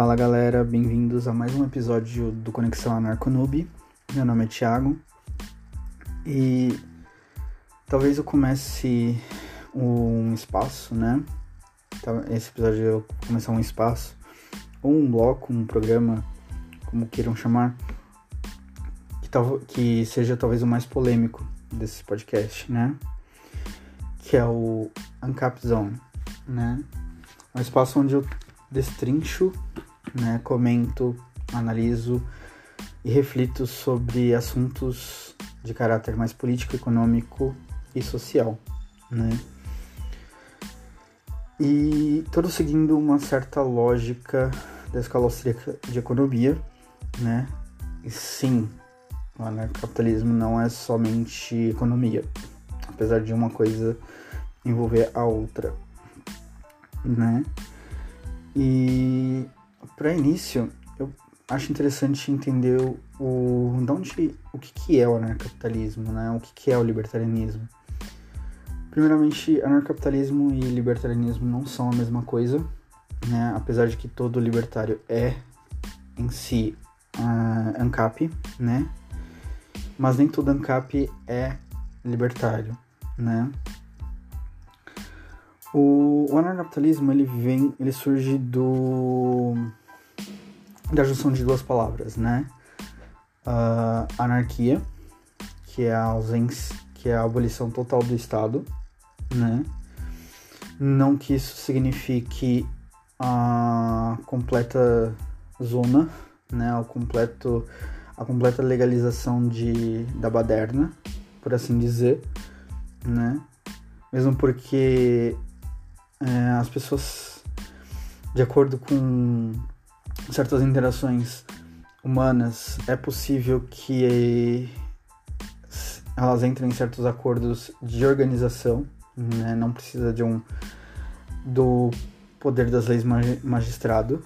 Fala galera, bem-vindos a mais um episódio do Conexão Anarconoob. Meu nome é Thiago e talvez eu comece um espaço, né? Esse episódio eu começar um espaço, ou um bloco, um programa, como queiram chamar, que, tal, que seja talvez o mais polêmico desse podcast, né? Que é o Uncap Zone, né? Um espaço onde eu destrincho, né, comento, analiso e reflito sobre assuntos de caráter mais político, econômico e social, né? E todo seguindo uma certa lógica da escola austríaca de economia, né? E sim, o anarcapitalismo não é somente economia, apesar de uma coisa envolver a outra, né? E para início, eu acho interessante entender o, de onde, o que, que é o anarcapitalismo, né? O que, que é o libertarianismo. Primeiramente, anarcapitalismo e libertarianismo não são a mesma coisa, né? Apesar de que todo libertário é em si uh, ANCAP, né? Mas nem todo ANCAP é libertário, né? O, o anarcapitalismo ele vem, ele surge do da junção de duas palavras, né? Uh, anarquia, que é a ausência, que é a abolição total do Estado, né? Não que isso signifique a completa zona, né? O completo, a completa legalização de, da baderna, por assim dizer, né? Mesmo porque é, as pessoas, de acordo com certas interações humanas, é possível que elas entrem em certos acordos de organização, né? não precisa de um do poder das leis magistrado,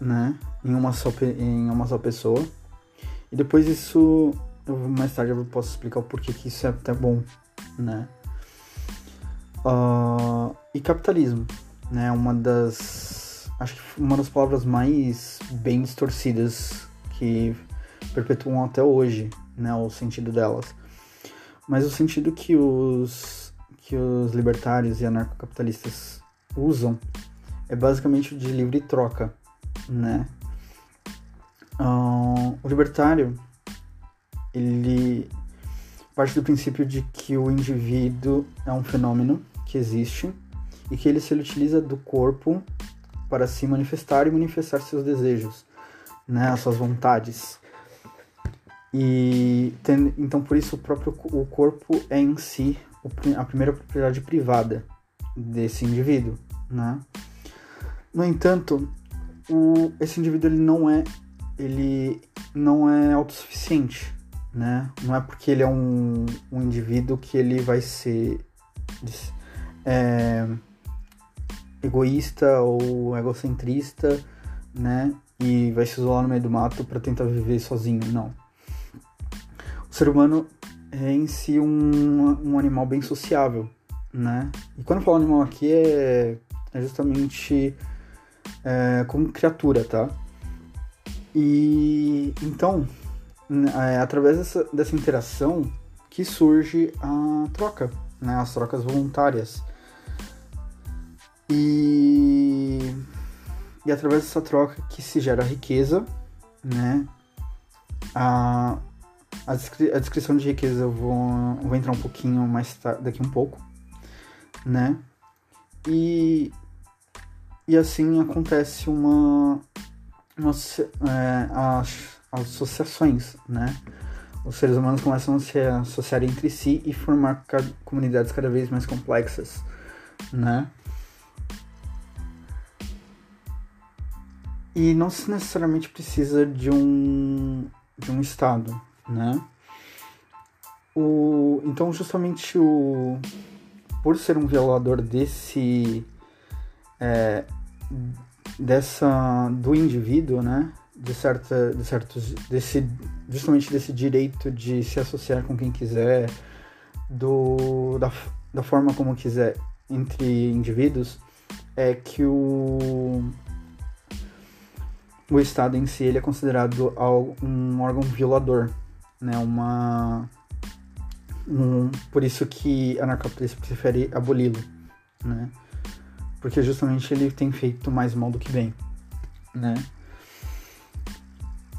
né? Em uma só em uma só pessoa. E depois isso mais tarde eu posso explicar o porquê que isso é até bom, né? Uh, e capitalismo, né? Uma das. Acho que uma das palavras mais bem distorcidas que perpetuam até hoje, né? O sentido delas. Mas o sentido que os, que os libertários e anarcocapitalistas usam é basicamente o de livre troca, né? Uh, o libertário, ele parte do princípio de que o indivíduo é um fenômeno que existe e que ele se utiliza do corpo para se manifestar e manifestar seus desejos, né, as suas vontades. E tem, então por isso o próprio o corpo é em si a primeira propriedade privada desse indivíduo, né? No entanto, o, esse indivíduo ele não é ele não é autossuficiente, né? Não é porque ele é um, um indivíduo que ele vai ser é, egoísta ou egocentrista, né? E vai se isolar no meio do mato para tentar viver sozinho. Não. O ser humano é em si um, um animal bem sociável, né? E quando eu falo animal aqui é, é justamente é, como criatura, tá? E então, é através dessa, dessa interação que surge a troca, né? As trocas voluntárias. E, e através dessa troca que se gera riqueza, né? A, a, descri a descrição de riqueza eu vou, vou entrar um pouquinho mais daqui um pouco, né? E, e assim acontece uma, uma é, as, as associações, né? Os seres humanos começam a se associar entre si e formar comunidades cada vez mais complexas, né? E não se necessariamente precisa de um, de um Estado, né? O, então, justamente o, por ser um violador desse, é, dessa, do indivíduo, né? De, certa, de certos, desse, justamente desse direito de se associar com quem quiser, do, da, da forma como quiser entre indivíduos, é que o o Estado em si ele é considerado um órgão violador, né? Uma um, por isso que anarcapitalista prefere aboli-lo, né? Porque justamente ele tem feito mais mal do que bem, né?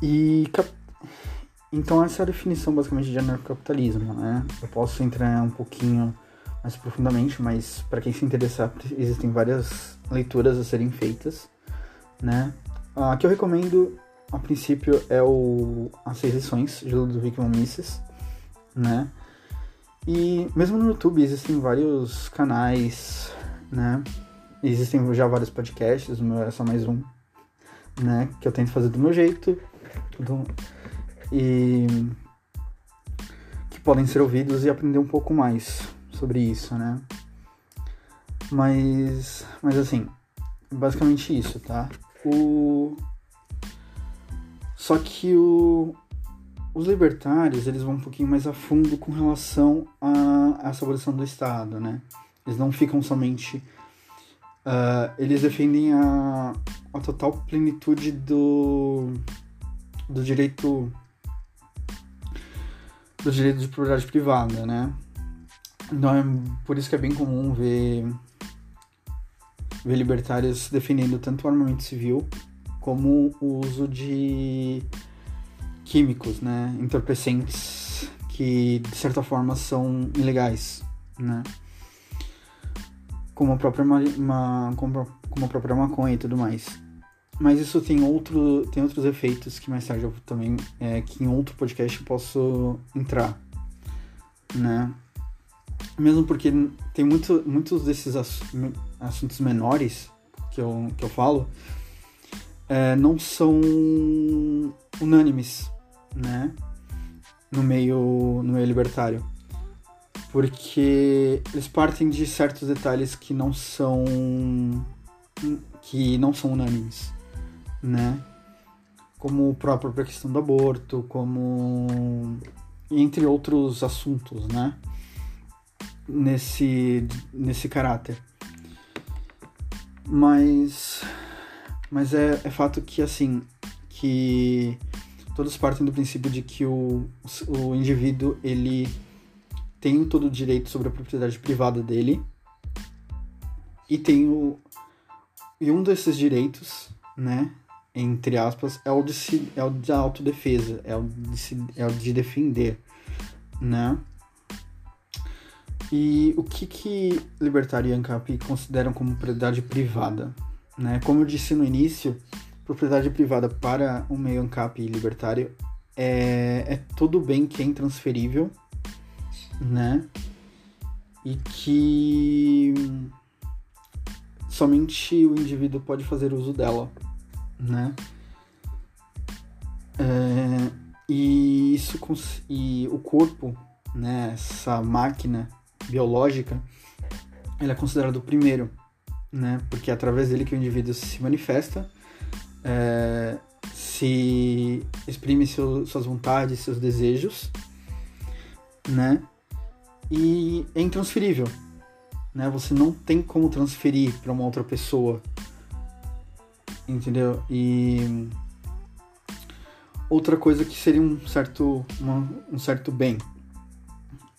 E então essa é a definição basicamente de anarcocapitalismo, né? Eu posso entrar um pouquinho mais profundamente, mas para quem se interessar, existem várias leituras a serem feitas, né? A que eu recomendo, a princípio, é o As Seis Lições, de Ludwig von Mises, né? E mesmo no YouTube existem vários canais, né? Existem já vários podcasts, o meu é só mais um, né? Que eu tento fazer do meu jeito. Do e que podem ser ouvidos e aprender um pouco mais sobre isso, né? Mas, mas assim, basicamente isso, tá? O só que o os libertários, eles vão um pouquinho mais a fundo com relação a essa abolição do Estado, né? Eles não ficam somente... Uh, eles defendem a, a total plenitude do, do direito do direito de propriedade privada, né? Então é por isso que é bem comum ver, ver libertários defendendo tanto o armamento civil como o uso de químicos, né? Entorpecentes que de certa forma são ilegais, né? Como a própria, uma, como a própria maconha e tudo mais. Mas isso tem, outro, tem outros efeitos que mais tarde eu também, é, que em outro podcast eu posso entrar, né? Mesmo porque tem muito, muitos desses assuntos menores que eu, que eu falo é, não são unânimes, né? No meio, no meio libertário. Porque eles partem de certos detalhes que não são que não são unânimes né? Como a própria questão do aborto, como entre outros assuntos, né? Nesse, nesse caráter. Mas, mas é, é fato que, assim, que todos partem do princípio de que o, o indivíduo, ele tem todo o direito sobre a propriedade privada dele e tem o e um desses direitos, né, entre aspas, é o de, se, é o de autodefesa, é o de, se, é o de defender, né? E o que que Libertário e ANCAP consideram como propriedade privada? Né? Como eu disse no início, propriedade privada para o meio ANCAP libertário é, é todo bem que é intransferível, né? E que somente o indivíduo pode fazer uso dela né? É, e isso e o corpo, né, essa máquina biológica, ele é considerado o primeiro, né? Porque é através dele que o indivíduo se manifesta, é, se exprime seu, suas vontades, seus desejos, né? E é intransferível, né? Você não tem como transferir para uma outra pessoa entendeu? E outra coisa que seria um certo, uma, um certo bem,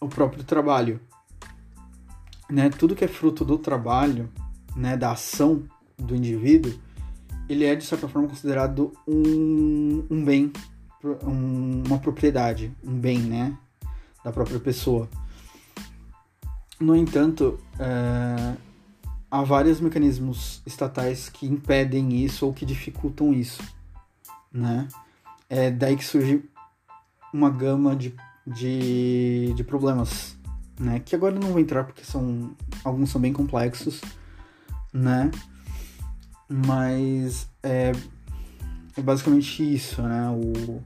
o próprio trabalho, né? Tudo que é fruto do trabalho, né? Da ação do indivíduo, ele é de certa forma considerado um, um bem, um, uma propriedade, um bem, né? Da própria pessoa. No entanto, é, há vários mecanismos estatais que impedem isso ou que dificultam isso, né? É daí que surge uma gama de, de, de problemas, né? Que agora não vou entrar porque são alguns são bem complexos, né? Mas é, é basicamente isso, né? O,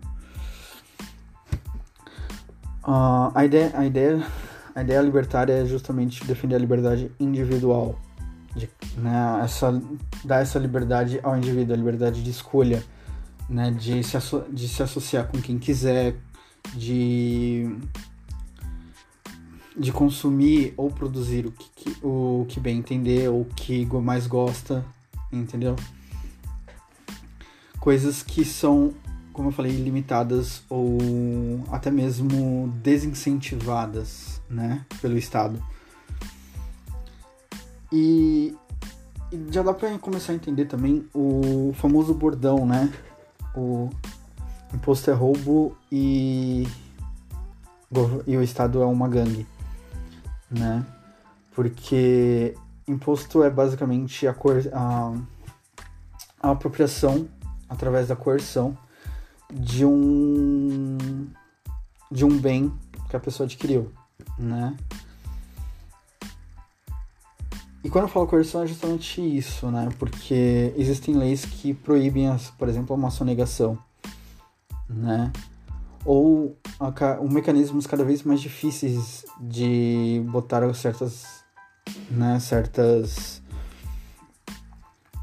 uh, a ideia, a ideia, a ideia libertária é justamente defender a liberdade individual, de, né, essa, dar essa liberdade ao indivíduo, a liberdade de escolha, né, de, se de se associar com quem quiser, de, de consumir ou produzir o que, o que bem entender ou o que mais gosta, entendeu? coisas que são, como eu falei, limitadas ou até mesmo desincentivadas, né, pelo Estado. E, e já dá para começar a entender também o famoso bordão, né? O imposto é roubo e, e o Estado é uma gangue, né? Porque imposto é basicamente a, cor, a, a apropriação através da coerção de um de um bem que a pessoa adquiriu, né? E quando eu falo coerção é justamente isso, né? Porque existem leis que proíbem, as, por exemplo, a maçonegação, né? Ou um, mecanismos cada vez mais difíceis de botar certas, né? Certas...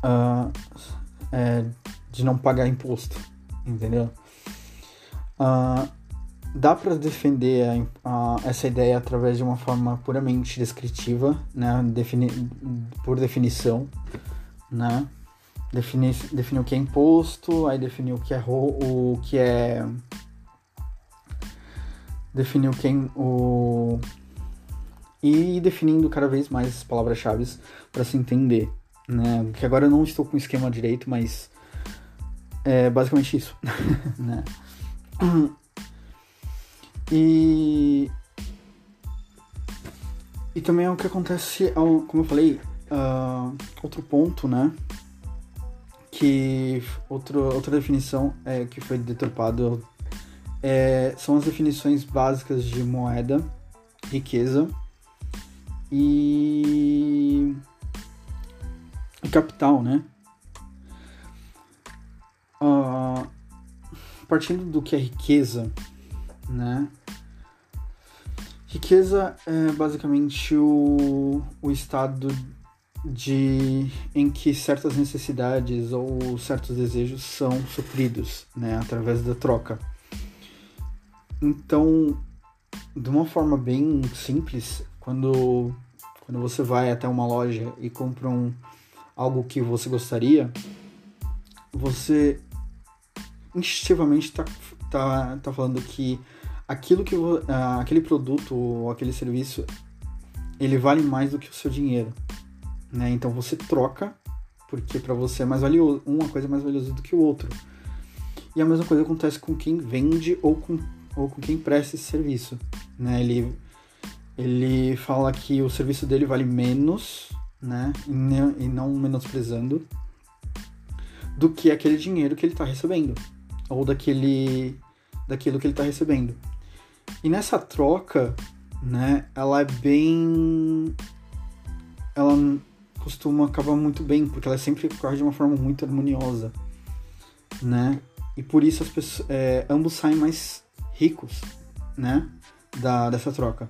Uh, é, de não pagar imposto, entendeu? Uh, dá para defender a, a, essa ideia através de uma forma puramente descritiva, né? Defini por definição, né? Definir, definir o que é imposto, aí definir o que é o que é definir o que é o e definindo cada vez mais as palavras-chave para se entender, né? Que agora eu não estou com o esquema direito, mas é basicamente isso, né? E. E também é o que acontece, como eu falei, uh, outro ponto, né? Que outro, outra definição é, que foi deturpado é, são as definições básicas de moeda, riqueza e, e capital, né? Uh, partindo do que é riqueza, né? Riqueza é basicamente o, o estado de em que certas necessidades ou certos desejos são supridos, né, através da troca. Então, de uma forma bem simples, quando quando você vai até uma loja e compra um, algo que você gostaria, você instintivamente está tá, tá falando que aquilo que uh, aquele produto ou aquele serviço ele vale mais do que o seu dinheiro, né? Então você troca porque para você é mais valioso, uma coisa é mais valiosa do que o outro. E a mesma coisa acontece com quem vende ou com, ou com quem presta esse serviço, né? Ele ele fala que o serviço dele vale menos, né? E não, e não menosprezando do que aquele dinheiro que ele está recebendo ou daquele daquilo que ele está recebendo. E nessa troca, né, ela é bem. Ela costuma acabar muito bem, porque ela sempre ocorre de uma forma muito harmoniosa, né? E por isso as pessoas, é, ambos saem mais ricos, né? Da, dessa troca.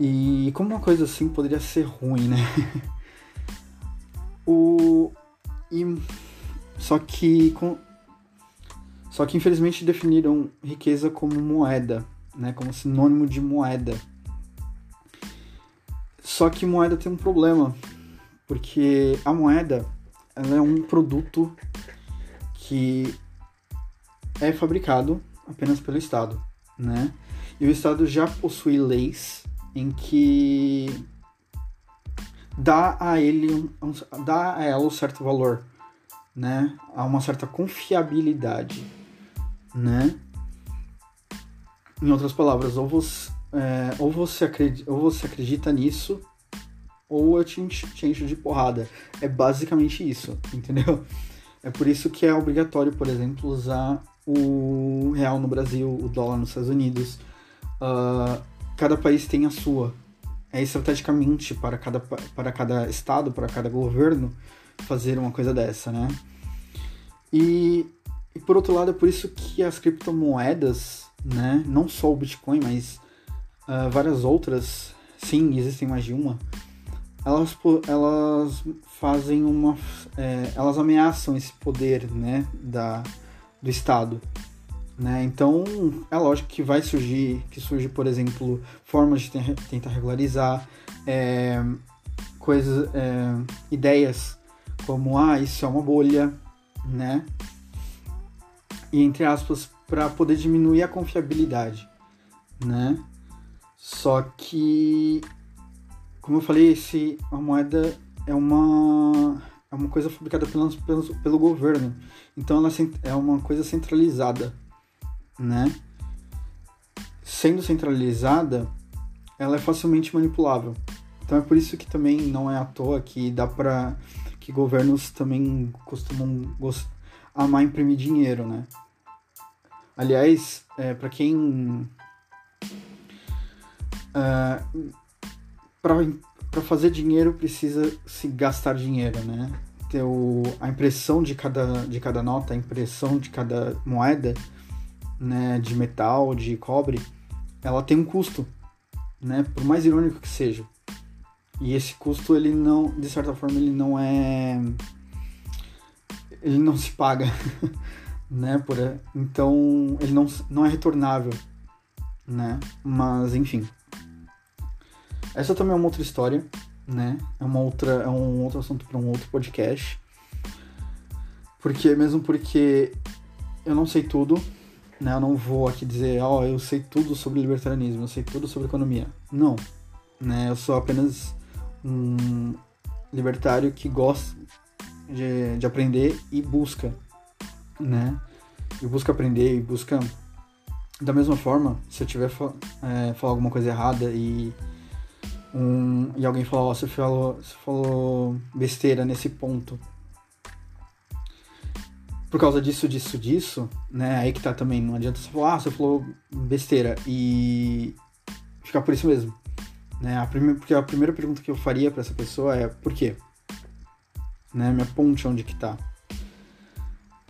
E como uma coisa assim poderia ser ruim, né? o e só que com só que infelizmente definiram riqueza como moeda, né, como sinônimo de moeda. Só que moeda tem um problema, porque a moeda ela é um produto que é fabricado apenas pelo Estado, né? E o Estado já possui leis em que dá a ele um, dá a ela um certo valor, né? Há uma certa confiabilidade né? Em outras palavras, ou você, é, ou você, acredita, ou você acredita nisso, ou eu te te encho de porrada. É basicamente isso, entendeu? É por isso que é obrigatório, por exemplo, usar o real no Brasil, o dólar nos Estados Unidos. Uh, cada país tem a sua. É estrategicamente para cada, para cada estado, para cada governo, fazer uma coisa dessa, né? E e por outro lado, é por isso que as criptomoedas, né, não só o Bitcoin, mas uh, várias outras, sim, existem mais de uma, elas, elas fazem uma. É, elas ameaçam esse poder né, da, do Estado. Né? Então, é lógico que vai surgir, que surge, por exemplo, formas de tentar regularizar é, coisas, é, ideias como, ah, isso é uma bolha, né? E entre aspas, para poder diminuir a confiabilidade, né? Só que, como eu falei, esse, a moeda é uma, é uma coisa fabricada pelo, pelo, pelo governo. Então ela é uma coisa centralizada, né? Sendo centralizada, ela é facilmente manipulável. Então é por isso que também não é à toa que dá para que governos também costumam amar imprimir dinheiro, né? Aliás, é, para quem uh, para fazer dinheiro precisa se gastar dinheiro, né? Ter o, a impressão de cada, de cada nota, a impressão de cada moeda, né, de metal, de cobre, ela tem um custo né? Por mais irônico que seja. E esse custo, ele não, de certa forma, ele não é. Ele não se paga, né? Por, então, ele não, não é retornável, né? Mas, enfim. Essa também é uma outra história, né? É, uma outra, é um outro assunto para um outro podcast. Porque, mesmo porque eu não sei tudo, né? Eu não vou aqui dizer, ó, oh, eu sei tudo sobre libertarianismo, eu sei tudo sobre economia. Não, né? Eu sou apenas um libertário que gosta de, de aprender e busca, né? E busca aprender e busca da mesma forma, se eu tiver é, falar alguma coisa errada e um, e alguém falar, ó, oh, você falou, você falou besteira nesse ponto, por causa disso, disso, disso, né? Aí que tá também, não adianta você falar, ah, você falou besteira e ficar por isso mesmo. Né? A primeira, porque a primeira pergunta que eu faria para essa pessoa é por quê? Né? Me aponte onde que tá.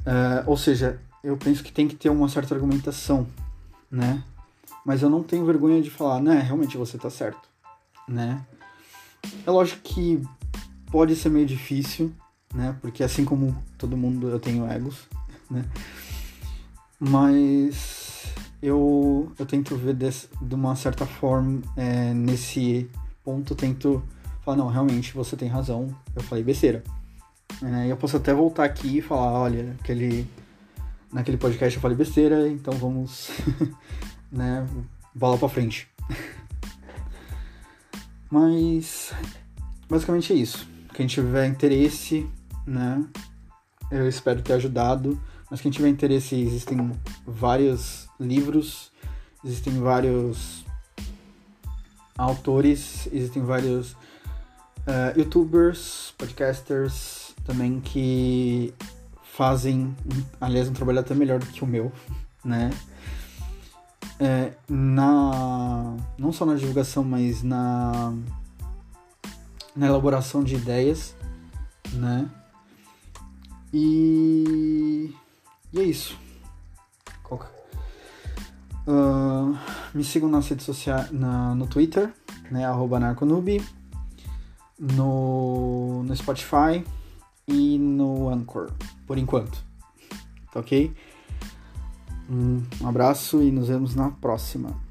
Uh, ou seja, eu penso que tem que ter uma certa argumentação, né? Mas eu não tenho vergonha de falar, né? Realmente você tá certo, né? É lógico que pode ser meio difícil, né? Porque assim como todo mundo eu tenho egos, né? Mas eu, eu tento ver desse, de uma certa forma é, nesse ponto, tento falar, não, realmente você tem razão, eu falei besteira. É, eu posso até voltar aqui e falar, olha, aquele, naquele podcast eu falei besteira, então vamos, né, bola pra frente. Mas basicamente é isso. Quem tiver interesse né? Eu espero ter ajudado. Mas quem tiver interesse, existem vários livros, existem vários autores, existem vários uh, youtubers, podcasters também que fazem, aliás, um trabalho até melhor do que o meu, né? É, na não só na divulgação, mas na na elaboração de ideias, né? E, e é isso. Uh, me sigam nas redes sociais, na, no Twitter, né, arroba narconoob, no, no Spotify e no Anchor, por enquanto. Tá ok? Um abraço e nos vemos na próxima.